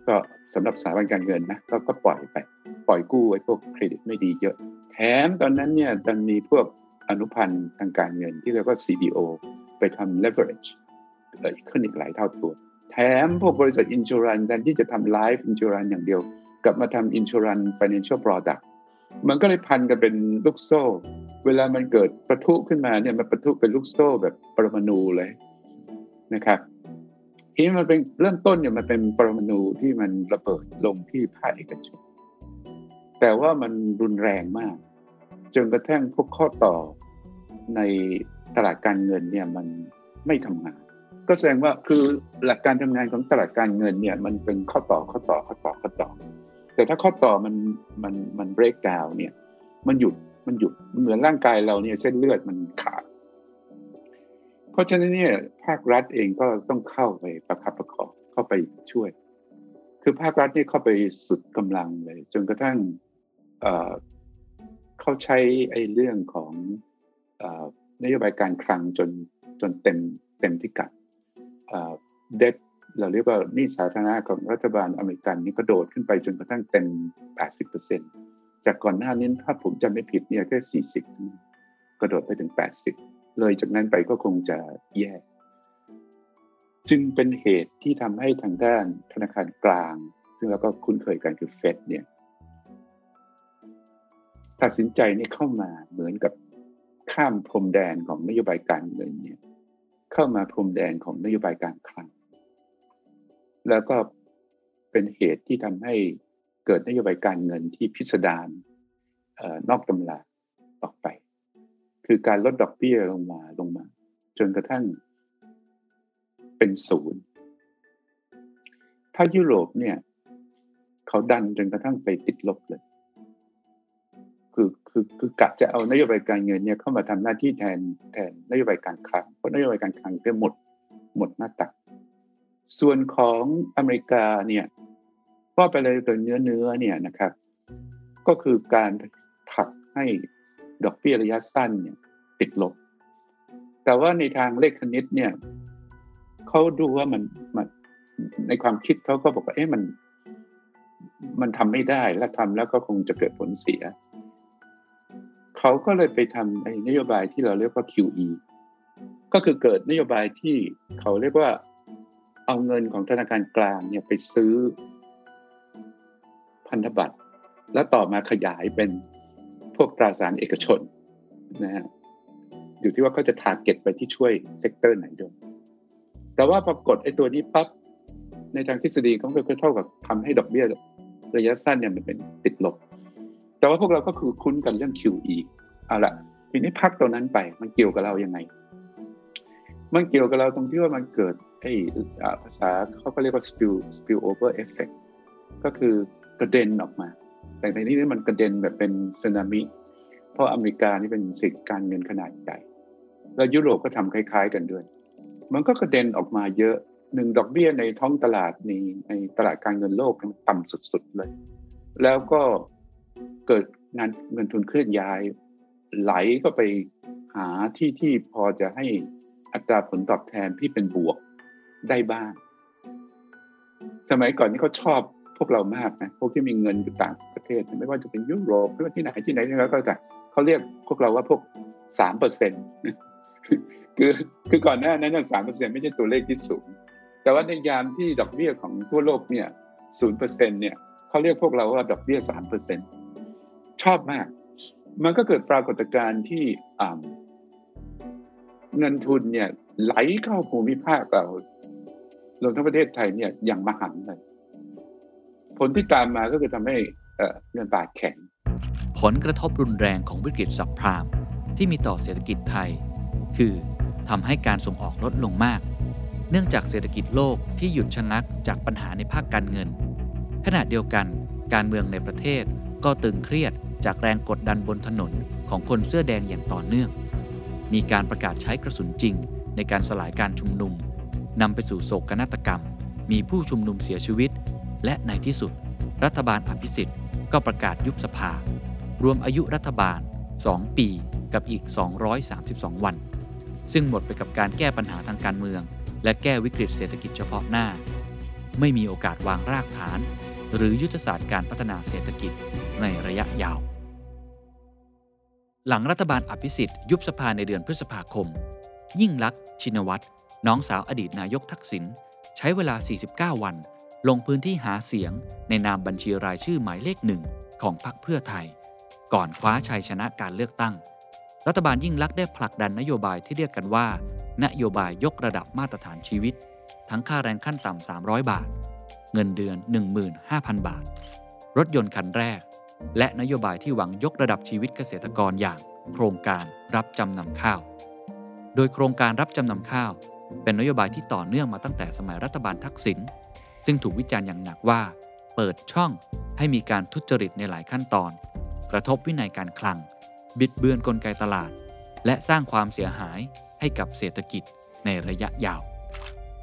ก็ สำหรับสถาบันการเงินนะก็ก็ปล่อยไป ปล่อยกู้ไอ้พวกเครดิตไม่ดีเยอะ แถมตอนนั้นเนี่ยมันมีพวกอนุพันธ์ทางการเงินที่เรียกว่า CDO ไปทำ leverage ขึ้นอีกหลายเท่าตัว แถมพวกบริษัทอินชูรันแทนที่จะทำ life insurance อย่างเดียว กลับมาทำ insurance financial product มันก็เลยพันกันเป็นลูกโซ่ เวลามันเกิดประทุขึ้นมาเนี่ยมันประทุเป็นลูกโซ่แบบปรมาณูเลยนะครับ ทีนี้มันเป็นเริ่มต้นเนี่ยมันเป็นปรมาณูที่มันระเบิดลงที่ภาคเอกชนแต่ว่ามันรุนแรงมาก จนกระทั่งพวกข้อต่อในตลาดการเงินเนี่ยมันไม่ทำงาน ก็แสดงว่าคือหลักการทำงานของตลาดการเงินเนี่ยมันเป็นข้อต่อข้อต่อข้อต่อข้อต่อ แต่ถ้าข้อต่อมันมันมัน break down เนี่ย มันหยุดมันหยุดเหมือนร่างกายเราเนี่ยเส้นเลือดมันขาด ราะฉะนั้นเนี่ยภาครัฐเองก็ต้องเข้าไปประคับประคองเข้าไปช่วย คือภาครัฐนี่เข้าไปสุดกำลังเลย จนกระทั่งเขาใช้ไอ้เรื่องของนโยบายการคลังจนจนเต็มเต็มที่กัดเดดเราเรียกว่านี่สาธารณะของรัฐบาลอเมริกันนี่ก็โดดขึ้นไปจนกระทั่งเต็ม 80%จากก่อนหน้านี้ถ้าผมจำไม่ผิดเนี่ยแค่ 40 กระโดดไปถึง 80 เลยจากนั้นไปก็คงจะแย่จึงเป็นเหตุที่ทำให้ทางด้านธนาคารกลาง ซึ่งเราก็คุ้นเคยกันคือเฟดเนี่ยตัดสินใจนี่เข้ามาเหมือนกับข้ามพรมแดนของนโยบายการเงินเนี่ยเข้ามาพรมแดนของนโยบายการคลัง แล้วก็เป็นเหตุที่ทำให้เกิดนโยบายการเงินที่พิสดารนอกตำราออกไป คือการลดดอกเบี้ยลงมาลงมา จนกระทั่งเป็นศูนย์ถ้ายุโรปเนี่ย เขาดันจนกระทั่งไปติดลบเลย คือคือคือกะจะเอานโยบายการเงินเนี่ยเข้ามาทำหน้าที่แทนแทนนโยบายการคลังเพราะนโยบายการคลังก็หมดหมดหน้าตัก ส่วนของอเมริกาเนี่ยว่าไปเลยตัวเนื้อเนื้อเนี่ยนะครับ ก็คือการผลักให้ ดอกเบี้ยระยะสั้นเนี่ยติดลบ แต่ว่าในทางเลขคณิตเนี่ยเขาดูว่ามันมันในความคิดเขาก็บอกว่าเอ๊ะมัน มันทำไม่ได้และทำแล้วก็คงจะเกิดผลเสีย เขาก็เลยไปทำในนโยบายที่เราเรียกว่า QE ก็คือเกิดนโยบายที่เขาเรียกว่าเอาเงินของธนาคารกลางเนี่ยไปซื้อพันธบัตร แล้วต่อมาขยายเป็น พวกตราสารเอกชนนะฮะอยู่ที่ว่าเขาจะ target ไปที่ช่วย sector ไหนด้วยแต่ว่าปรากฏไอ้ตัวนี้ปั๊บในทางทฤษฎีเขาก็เท่ากับทำให้ดอกเบี้ยระยะสั้นเนี่ยมันเป็นติดลบ แต่ว่าพวกเราก็คือคุ้นกันเรื่อง QE เอาละทีนี้พักตัวนั้นไปมันเกี่ยวกับเรายังไง มันเกี่ยวกับเราตรงที่ว่ามันเกิดไอ้ภาษาเขาก็เรียกว่า spill spill over effect ก็คือกระเด็นออกมา แต่ในนี้มันกระเด็นแบบเป็นสึนามิ เพราะอเมริกานี่เป็นสิทธิการเงินขนาดใหญ่แล้วยุโรปก็ทำคล้าย ๆ กันด้วย มันก็กระเด็นออกมาเยอะหนึ่งดอกเบี้ยในท้องตลาดในในตลาดการเงินโลกมันต่ำสุดๆเลย แล้วก็เกิดงานเงินทุนเคลื่อนย้าย ไหลก็ไปหาที่ที่พอจะให้อัตราผลตอบแทนที่เป็นบวกได้บ้าง สมัยก่อนนี่เขาชอบ พวกเรามากนะพวกที่มีเงินอยู่ต่างประเทศ ไม่ว่าจะเป็นยุโรปไม่ว่าที่ไหนที่ไหนแล้วก็แต่เขาเรียกพวกเราว่าพวกสามเปอร์เซ็นต์คือคือก่อนหน้านั้นสามเปอร์เซ็นไม่ใช่ตัวเลขที่สูง แต่ว่าในยามที่ดอกเบี้ยของทั่วโลกเนี่ยศูนย์เปอร์เซ็นเนี่ยเขาเรียกพวกเราว่าดอกเบี้ยสามเปอร์เซ็นชอบมาก มันก็เกิดปรากฏการณ์ที่เงินทุนเนี่ยไหลเข้าภูมิภาคเรารวมทั้งประเทศไทยเนี่ยอย่างมหันเลย ผลที่ตามมาก็คือทำให้เงินบาทแข็ง ผลกระทบรุนแรงของวิกฤตสับพรามที่มีต่อเศรษฐกิจไทย คือทำให้การส่งออกลดลงมาก เนื่องจากเศรษฐกิจโลกที่หยุดชะงักจากปัญหาในภาคการเงิน ขณะเดียวกันการเมืองในประเทศก็ตึงเครียดจากแรงกดดันบนถนนของคนเสื้อแดงอย่างต่อเนื่อง มีการประกาศใช้กระสุนจริง ในการสลายการชุมนุมนำไปสู่โศกนาฏกรรม มีผู้ชุมนุมเสียชีวิต และในที่สุด รัฐบาลอภิสิทธิ์ก็ประกาศยุบสภา รวมอายุรัฐบาล 2 ปีกับอีก 232 วัน ซึ่งหมดไปกับการแก้ปัญหาทางการเมือง และแก้วิกฤตเศรษฐกิจเฉพาะหน้า ไม่มีโอกาสวางรากฐาน หรือยุทธศาสตร์การพัฒนาเศรษฐกิจในระยะยาว หลังรัฐบาลอภิสิทธิ์ ยุบสภาในเดือนพฤษภาคม ยิ่งลักษณ์ชินวัตรน้องสาวอดีตนายกทักษิณใช้เวลา 49 วัน ลงพื้นที่หาเสียงในนามบัญชีรายชื่อหมายเลขหนึ่งของพรรคเพื่อไทย ก่อนคว้าชัยชนะการเลือกตั้ง รัฐบาลยิ่งลักษณ์ได้ผลักดันนโยบายที่เรียกกันว่า นโยบายยกระดับมาตรฐานชีวิต ทั้งค่าแรงขั้นต่ำ 300 บาท เงินเดือน 15,000 บาท รถยนต์คันแรก และนโยบายที่หวังยกระดับชีวิตเกษตรกรอย่าง โครงการรับจำนำข้าว โดยโครงการรับจำนำข้าว เป็นนโยบายที่ต่อเนื่องมาตั้งแต่สมัยรัฐบาลทักษิณ ซึ่งถูกวิจารณ์อย่างหนักว่า เปิดช่องให้มีการทุจริตในหลายขั้นตอน กระทบวินัยการคลัง บิดเบือนกลไกตลาด และสร้างความเสียหายให้กับเศรษฐกิจในระยะยาว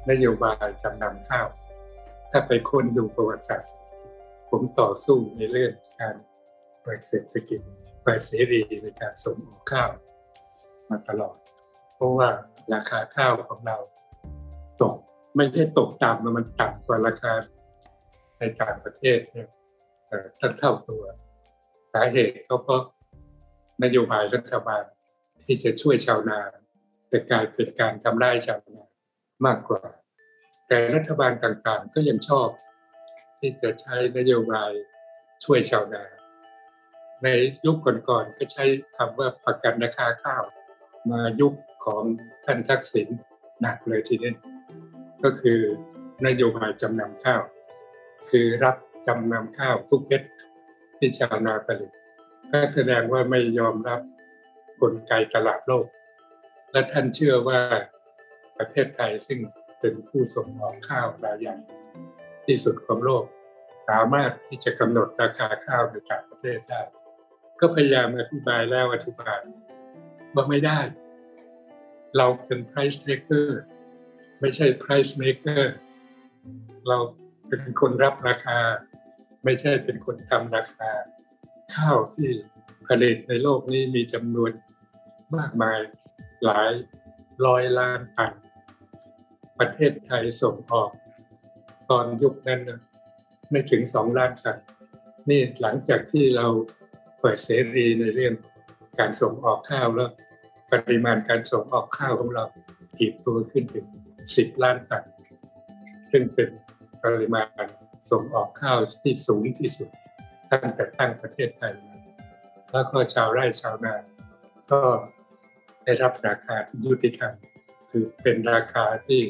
นโยบายจำนำข้าว ถ้าไปค้นดูประวัติศาสตร์ผมต่อสู้ในเรื่องการเปิดเศรษฐกิจเปิดเสรีในการส่งออกข้าว มาตลอด เพราะว่าราคาข้าวของเราตก ไม่ใช่ตกต่ำมันต่ำกว่าราคาในต่างประเทศเนี่ยตั้งเท่าตัว สาเหตุก็เพราะนโยบายรัฐบาลที่จะช่วยชาวนา แต่กลายเป็นการทำได้ชาวนามากกว่า แต่รัฐบาลต่างๆ ก็ยังชอบ ที่จะใช้นโยบายช่วยชาวนา ในยุคก่อนๆก็ใช้คำว่าประกันราคาข้าว มายุคของท่านทักษิณหนักเลยทีนี้ ก็คือนโยบายจำนำข้าว คือรับจำนำข้าวทุกเม็ดที่ชาวนาผลิตก็แสดงว่าไม่ยอมรับกลไกตลาดโลก และท่านเชื่อว่าประเทศไทยซึ่งเป็นผู้ส่งออกข้าวรายใหญ่ที่สุดของโลก สามารถที่จะกำหนดราคาข้าวในต่างประเทศได้ ก็พยายามอธิบายแล้วอธิบายว่าไม่ได้ เราเป็น price taker ไม่ใช่ price maker เราเป็นคนรับราคา ไม่ใช่เป็นคนทำราคา ข้าวที่ผลิตในโลกนี้มีจำนวนมากมายหลายร้อยล้านตันประเทศไทยส่งออก ตอนยุคนั้นไม่ถึงสองล้านตันนี่หลังจากที่เราเปิดเสรีในเรื่องการส่งออกข้าวแล้ว ปริมาณการส่งออกข้าวของเราอีกตัวขึ้นถึง 10 ล้านตัน ซึ่งเป็นปริมาณส่งออกข้าวที่สูงที่สุดตั้งแต่ตั้งประเทศไทยแล้วก็ชาวไร่ชาวนาก็ได้รับราคาที่ยุติธรรมคือเป็นราคาที่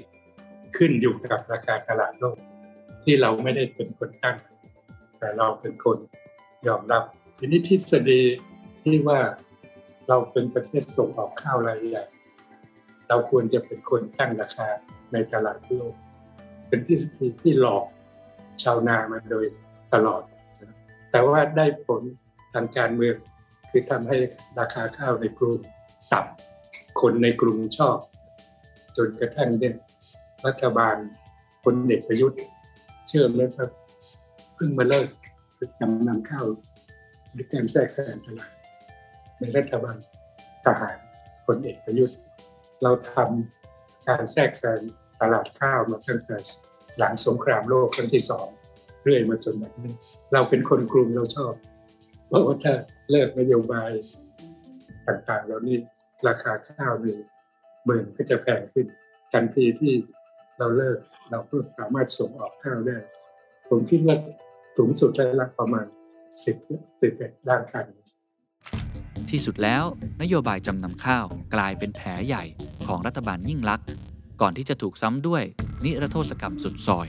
ขึ้นอยู่กับราคาตลาดโลก ที่เราไม่ได้เป็นคนตั้ง แต่เราเป็นคนยอมรับทีนี้ทฤษฎีที่ว่าเราเป็นประเทศส่งออกข้าวรายใหญ่ เราควรจะเป็นคนตั้งราคาในตลาดโลก เป็นที่ที่หลอกชาวนามาโดยตลอด แต่ว่าได้ผลทางการเมืองคือทำให้ราคาข้าวในกรุงต่ำคนในกรุงชอบ จนกระทั่งเนี่ยรัฐบาลพลเอกประยุทธ์ เชื่อไหมครับเพิ่งมาเลิกพฤติกรรมนำข้าวหรือการแทรกแซงตลาดในรัฐบาลทหารพลเอกประยุทธ์ เราทำการแทรกแซงตลาดข้าวมาตั้งแต่หลังสงครามโลกครั้งที่สองเรื่อยมาจนแบบนี้เราเป็นคนกรุงเราชอบ เพราะว่าถ้าเลิกนโยบายต่างๆแล้วนี่ราคาข้าวนี่เมืองก็จะแพงขึ้นทันทีที่เราเลิกเราก็สามารถส่งออกข้าวได้ ผมคิดว่าสูงสุดได้ละประมาณสิบสิบเอ็ดล้านตัน ที่สุดแล้วนโยบายจำนำข้าวกลายเป็นแผลใหญ่ของรัฐบาลยิ่งลักษณ์ก่อนที่จะถูกซ้ำด้วยนิรโทษกรรมสุดซอย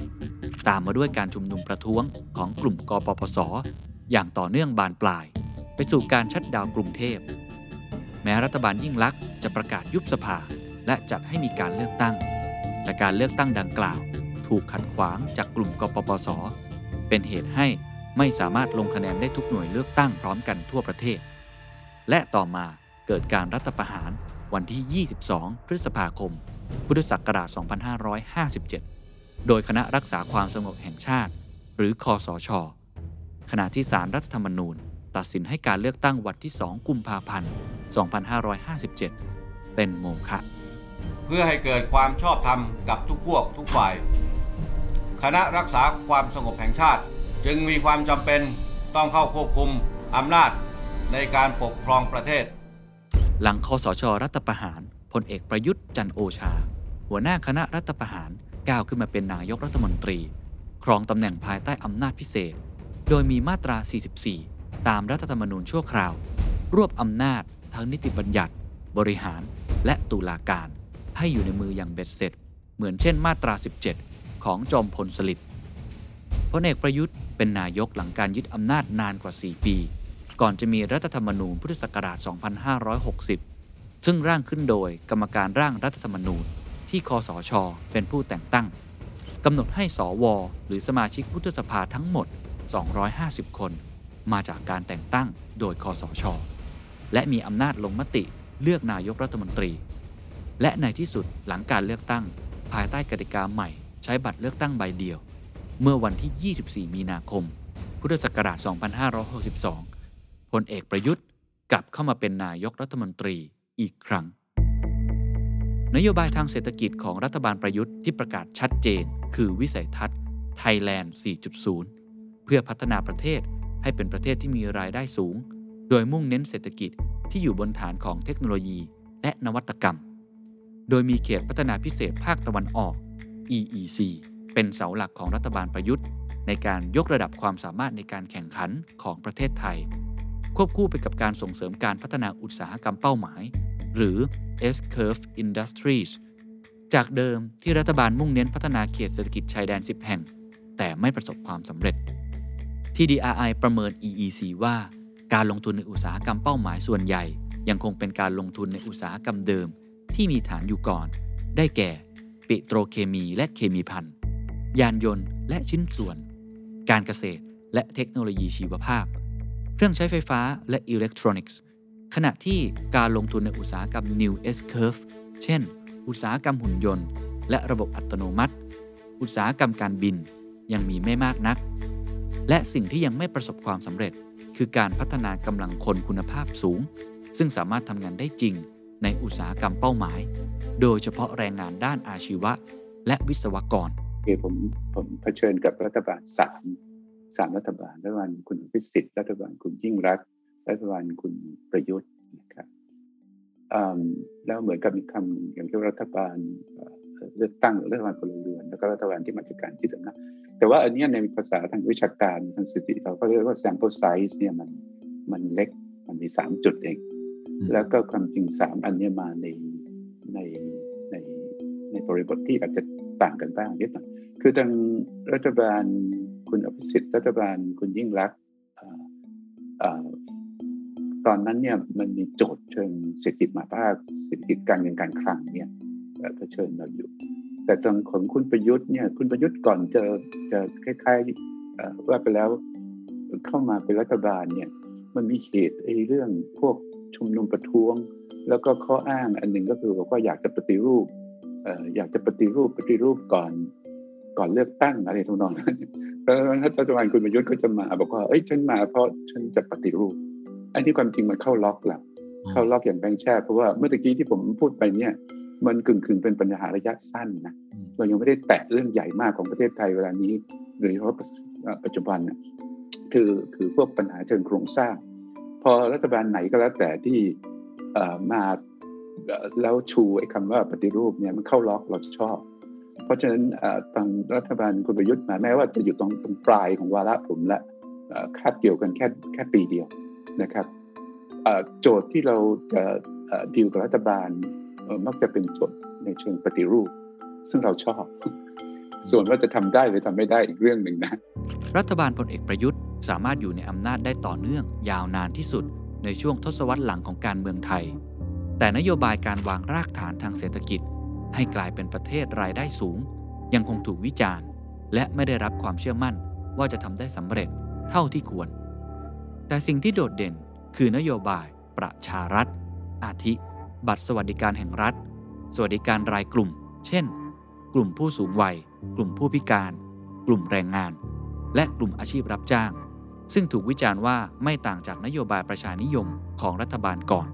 ตามมาด้วยการชุมนุมประท้วงของกลุ่มกปปส อย่างต่อเนื่องบานปลาย ไปสู่การชัดดาวกรุงเทพ แม้รัฐบาลยิ่งลักษณ์จะประกาศยุบสภา และจัดให้มีการเลือกตั้ง แต่การเลือกตั้งดังกล่าว ถูกขัดขวางจากกลุ่มกปปส เป็นเหตุให้ไม่สามารถลงคะแนนได้ทุกหน่วยเลือกตั้งพร้อมกันทั่วประเทศ และต่อมาเกิดการรัฐประหารวันที่ 22 พฤษภาคม พุทธศักราช 2557 โดยคณะรักษาความสงบแห่งชาติ หรือคอสชขณะที่สารรัฐธรรมนูญ ตัดสินให้การเลือกตั้งวันที่ 2 กุมภาพันธ์ 2557 เป็นโมฆะเพื่อให้เกิดความชอบธรรมกับทุกพวกทุกฝ่าย คณะรักษาความสงบแห่งชาติ จึงมีความจำเป็นต้องเข้าควบคุมอำนาจ ในการปกครองประเทศ หลังคอสชรัฐประหารพลเอกประยุทธ์จันโอชา หัวหน้าคณะรัฐประหารก้าวขึ้นมาเป็นนายกรัฐมนตรี ครองตำแหน่งภายใต้อำนาจพิเศษ โดยมีมาตรา 44 ตามรัฐธรรมนูญชั่วคราว รวบอำนาจทั้งนิติบัญญัติ บริหารและตุลาการ ให้อยู่ในมืออย่างเบ็ดเสร็จ เหมือนเช่นมาตรา 17 ของจอมพลสฤษดิ์พลเอกประยุทธ์เป็นนายกหลังการยึดอำนาจนานกว่า 4 ปี ก่อนจะมีรัฐธรรมนูญพุทธศักราช 2560 ซึ่งร่างขึ้นโดยกรรมการร่างรัฐธรรมนูญ ที่คอสช เป็นผู้แต่งตั้งกำหนดให้สว หรือสมาชิกวุฒิสภาทั้งหมด 250 คน มาจากการแต่งตั้งโดยคอสช และมีอำนาจลงมติเลือกนายกรัฐมนตรี และในที่สุดหลังการเลือกตั้ง ภายใต้กติกาใหม่ ใช้บัตรเลือกตั้งใบเดียว เมื่อวันที่ 24 มีนาคม พุทธศักราช 2562 พลเอกประยุทธ์ กลับเข้ามาเป็นนายกรัฐมนตรีอีกครั้ง นโยบายทางเศรษฐกิจของรัฐบาลประยุทธ์ที่ประกาศชัดเจน คือวิสัยทัศน์ Thailand 4.0 เพื่อพัฒนาประเทศให้เป็นประเทศที่มีรายได้สูง โดยมุ่งเน้นเศรษฐกิจที่อยู่บนฐานของเทคโนโลยี และนวัตกรรม โดยมีเขตพัฒนาพิเศษภาคตะวันออก EEC เป็นเสาหลักของรัฐบาลประยุทธ์ ในการยกระดับความสามารถในการแข่งขันของประเทศไทย ควบคู่ไปกับการส่งเสริมการพัฒนาอุตสาหกรรมเป้าหมาย หรือ S-Curve Industries จากเดิมที่รัฐบาลมุ่งเน้นพัฒนาเขตเศรษฐกิจชายแดน 10 แห่ง แต่ไม่ประสบความสำเร็จ TDRI ประเมิน EEC ว่า การลงทุนในอุตสาหกรรมเป้าหมายส่วนใหญ่ ยังคงเป็นการลงทุนในอุตสาหกรรมเดิมที่มีฐานอยู่ก่อน ได้แก่ปิโตรเคมีและเคมีพันธ์ยานยนต์และชิ้นส่วน การเกษตรและเทคโนโลยีชีวภาพ เครื่องใช้ไฟฟ้าและอิเล็กทรอนิกส์ ขณะที่การลงทุนในอุตสาหกรรม New S-Curve เช่น อุตสาหกรรมหุ่นยนต์ และระบบอัตโนมัติ อุตสาหกรรมการบินยังมีไม่มากนัก และสิ่งที่ยังไม่ประสบความสำเร็จ คือการพัฒนากำลังคนคุณภาพสูง ซึ่งสามารถทำงานได้จริงในอุตสาหกรรมเป้าหมาย โดยเฉพาะแรงงานด้านอาชีวะ และวิศวกร คือผมผมเผชิญกับรัฐบาลสาม สามรัฐบาล รัฐบาลคุณพิสิทธิ์รัฐบาลคุณยิ่งรักษณ์รัฐบาลคุณประยุทธ์นะครับอืมแล้วเหมือนกับมีคำหนึ่งอย่างที่รัฐบาลเอ่อเลือกตั้งหรือรัฐบาลพลเรือนแล้วก็รัฐบาลที่มาจากการยึดอำนาจแต่ว่าอันเนี้ยในภาษาทางวิชาการทางสถิติเราก็เรียกว่า sample size เนี่ยมันมันเล็กมันมีสามจุดเองอืมแล้วก็ความจริงสามอันเนี้ยมาในในในในบริบทที่อาจจะต่างกันบ้างนิดหน่อยคือทางรัฐบาล คุณอภิสิทธิ์รัฐบาลคุณยิ่งรักออตอนนั้นเนี่ยมันมีโจทย์เชิงเศรษฐกิจมาภาคเศรษฐกิจการเงินการคลังเนี่ยเอ่อเผชิญเราอยู่ แต่ตอนของคุณประยุทธ์เนี่ยคุณประยุทธ์ก่อนจะจะคล้ายๆว่าไปแล้วเข้ามาเป็นรัฐบาลเนี่ยมันมีเหตุไอ้เรื่องพวกชุมนุมประท้วง แล้วก็ข้ออ้างอันหนึ่งก็คือบอกว่าอยากจะปฏิรูปอยากจะปฏิรูปปฏิรูปก่อนก่อนเลือกตั้งอะไรทำนองนั้น แล้วรัฐบาลคุณประยุทธ์ก็จะมาบอกว่าเอ้ยฉันมาเพราะฉันจะปฏิรูป อันนี้ความจริงมันเข้าล็อกแล้วเข้าล็อกอย่างแบงค์แช่เพราะว่าเมื่อกี้ที่ผมพูดไปเนี่ย มันกึ่งกึ่งๆเป็นปัญหาระยะสั้นนะอืมเรายังไม่ได้แตะเรื่องใหญ่มากของประเทศไทยเวลานี้โดยเฉพาะปัจจุบันน่ะคือคือพวกปัญหาเชิงโครงสร้าง พอรัฐบาลไหนก็แล้วแต่ที่เอ่อมาเอ่อแล้วชูไอ้คำว่าปฏิรูปเนี่ยมันเข้าล็อกเราชอบ เพราะฉะนั้นทางรัฐบาลคุณประยุทธ์มาแม้ว่าจะอยู่ตรงตรงปลายของวาระผมและคาดเกี่ยวกันแค่แค่ปีเดียวนะครับโจทย์ที่เราจะดีลกับรัฐบาลมักจะเป็นโจทย์ในเชิงปฏิรูป ซึ่งเราชอบ ส่วนว่าจะทำได้หรือทำไม่ได้อีกเรื่องหนึ่งนะ รัฐบาลพลเอกประยุทธ์ สามารถอยู่ในอำนาจได้ต่อเนื่อง ยาวนานที่สุด ในช่วงทศวรรษหลังของการเมืองไทย แต่นโยบายการวางรากฐานทางเศรษฐกิจ ให้กลายเป็นประเทศรายได้สูง ยังคงถูกวิจารณ์ และไม่ได้รับความเชื่อมั่นว่าจะทำได้สำเร็จเท่าที่ควร แต่สิ่งที่โดดเด่นคือนโยบายประชารัฐ อาทิ บัตรสวัสดิการแห่งรัฐ สวัสดิการรายกลุ่ม เช่น กลุ่มผู้สูงวัย กลุ่มผู้พิการ กลุ่มแรงงาน และกลุ่มอาชีพรับจ้าง ซึ่งถูกวิจารณ์ว่าไม่ต่างจากนโยบายประชานิยมของรัฐบาลก่อน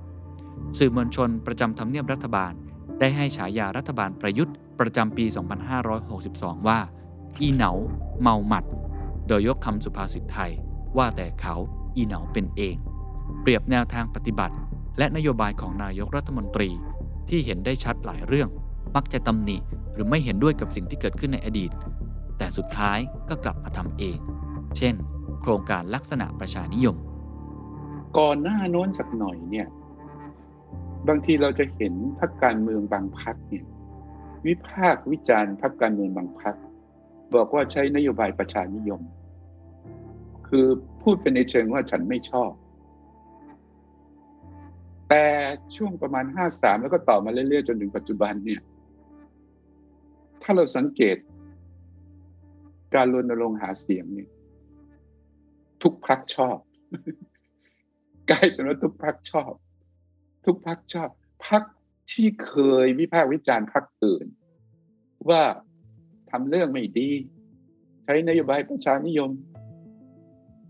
สื่อมวลชนประจำทำเนียบรัฐบาล ได้ให้ฉายารัฐบาลประยุทธ์ประจำปี 2562 ว่า อีเหนาเมาหมัด โดยยกคำสุภาษิตไทยว่าแต่เขาอีเหนาเป็นเอง เปรียบแนวทางปฏิบัติ และนโยบายของนายกรัฐมนตรีที่เห็นได้ชัดหลายเรื่อง มักจะตำหนิหรือไม่เห็นด้วยกับสิ่งที่เกิดขึ้นในอดีต แต่สุดท้ายก็กลับมาทำเอง เช่น โครงการลักษณะประชานิยม ก่อนหน้าโน้นสักหน่อยเนี่ย บางทีเราจะเห็นพรรคการเมืองบางพรรคเนี่ยวิพากษ์วิจารณ์พรรคการเมืองบางพรรคบอกว่าใช้นโยบายประชานิยม คือพูดเป็นในเชิงว่าฉันไม่ชอบ แต่ช่วงประมาณห้าสามแล้วก็ต่อมาเรื่อยๆ จนถึงปัจจุบันเนี่ย ถ้าเราสังเกต การรณรงค์หาเสียงเนี่ย ทุกพรรคชอบ กลายเป็นว่าทุกพรรคชอบ ทุกพรรคชอบพรรคที่เคยวิพากษ์วิจารณ์พรรคอื่น ว่าทำเรื่องไม่ดี ใช้นโยบายประชานิยม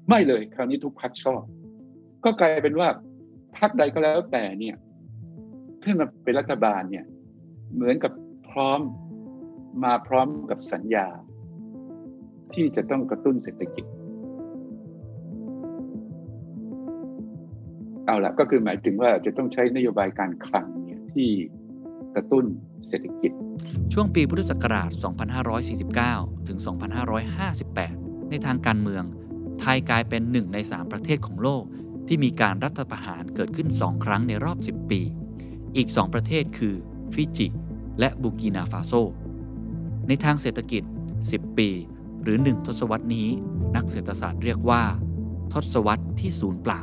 ไม่เลยคราวนี้ทุกพรรคชอบ ก็กลายเป็นว่าพรรคใดก็แล้วแต่เนี่ยขึ้นมาเป็นรัฐบาลเนี่ย เหมือนกับพร้อมมาพร้อมกับสัญญา ที่จะต้องกระตุ้นเศรษฐกิจ เอาละก็คือหมายถึงว่าจะต้องใช้นโยบายการคลังเนี่ยที่กระตุ้นเศรษฐกิจ ช่วงปีพุทธศักราช 2549 ถึง 2558 ในทางการเมือง ไทยกลายเป็นหนึ่งใน 3 ประเทศของโลก ที่มีการรัฐประหารเกิดขึ้น 2 ครั้งในรอบ 10 ปี อีก 2 ประเทศคือ ฟิจิ และบูกินาฟาโซ ในทางเศรษฐกิจ 10 ปี หรือ 1 ทศวรรษนี้ นักเศรษฐศาสตร์เรียกว่า ทศวรรษที่ศูนย์เปล่า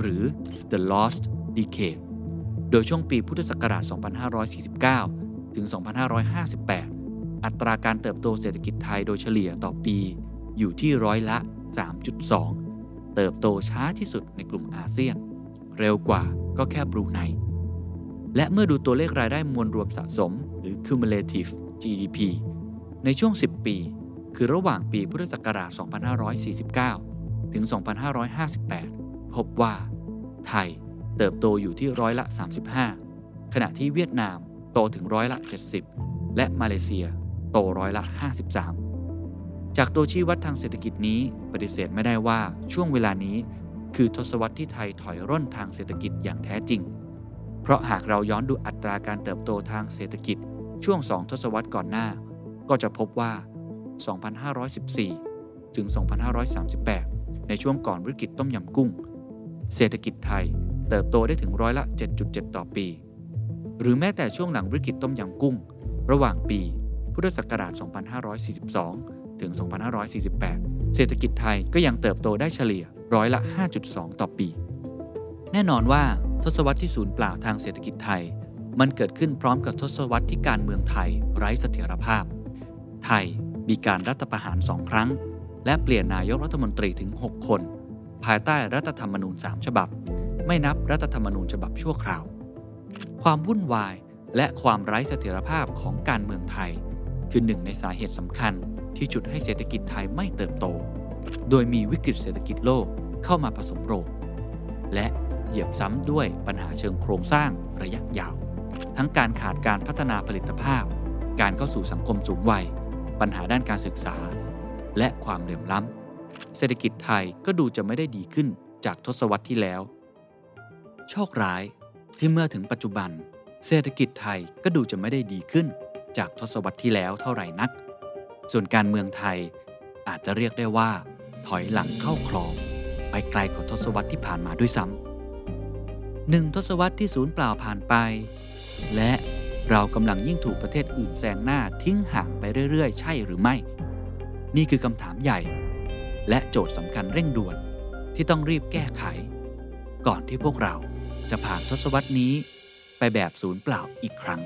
หรือ the lost decade โดยช่วงปีพุทธศักราช 2549 ถึง 2558 อัตราการเติบโตเศรษฐกิจไทยโดยเฉลี่ยต่อปีอยู่ที่ร้อยละ 3.2 เติบโตช้าที่สุดในกลุ่มอาเซียน เร็วกว่าก็แค่บรูไน และเมื่อดูตัวเลขรายได้มวลรวมสะสม หรือ cumulative GDP ในช่วง 10 ปี คือระหว่างปีพุทธศักราช 2549 ถึง 2558 พบว่า ไทยเติบโตอยู่ที่ร้อยละ 35 ขณะที่เวียดนามโตถึงร้อยละ 70 และมาเลเซียโตร้อยละ 53 จากตัวชี้วัดทางเศรษฐกิจนี้ปฏิเสธไม่ได้ว่าช่วงเวลานี้ คือทศวรรษที่ไทยถอยร่นทางเศรษฐกิจอย่างแท้จริง เพราะหากเราย้อนดูอัตราการเติบโตทางเศรษฐกิจช่วง2ทศวรรษก่อนหน้า ก็จะพบว่า 2514 ถึง 2538 ในช่วงก่อนวิกฤตต้มยำกุ้ง เศรษฐกิจไทย เติบโตได้ถึงร้อยละ 7.7 ต่อปี หรือแม้แต่ช่วงหลังวิกฤตต้มยำกุ้ง ระหว่างปี พุทธศักราช 2542 ถึง 2548 เศรษฐกิจไทยก็ยังเติบโตได้เฉลี่ยร้อยละ 5.2 ต่อปี แน่นอนว่าทศวรรษที่ศูนย์เปล่าทางเศรษฐกิจไทย มันเกิดขึ้นพร้อมกับทศวรรษที่การเมืองไทยไร้เสถียรภาพ ไทยมีการรัฐประหารสองครั้ง และเปลี่ยนนายกรัฐมนตรีถึง 6 คน ภายใต้รัฐธรรมนูญ 3 ฉบับ ไม่นับรัฐธรรมนูญฉบับชั่วคราว ความวุ่นวายและความไร้เสถียรภาพของการเมืองไทย คือหนึ่งในสาเหตุสำคัญที่จุดให้เศรษฐกิจไทยไม่เติบโต โดยมีวิกฤตเศรษฐกิจโลกเข้ามาผสมโรงและเหยียบซ้ำด้วยปัญหาเชิงโครงสร้างระยะยาว ทั้งการขาดการพัฒนาผลิตภาพ การเข้าสู่สังคมสูงวัย ปัญหาด้านการศึกษา และความเหลื่อมล้ำ เศรษฐกิจไทยก็ดูจะไม่ได้ดีขึ้นจากทศวรรษที่แล้ว โชคร้ายที่เมื่อถึงปัจจุบัน เศรษฐกิจไทยก็ดูจะไม่ได้ดีขึ้นจากทศวรรษที่แล้วเท่าไหร่นัก ส่วนการเมืองไทยอาจจะเรียกได้ว่า ถอยหลังเข้าคลอง ไปไกลกว่าทศวรรษที่ผ่านมาด้วยซ้ำหนึ่งทศวรรษที่ศูนย์เปล่าผ่านไป และเรากำลังยิ่งถูกประเทศอื่นแซงหน้าทิ้งห่างไปเรื่อยๆ ใช่หรือไม่ นี่คือคำถามใหญ่ และโจทย์สำคัญเร่งด่วนที่ต้องรีบแก้ไข ก่อนที่พวกเราจะผ่านทศวรรษนี้ไปแบบศูนย์เปล่าอีกครั้ง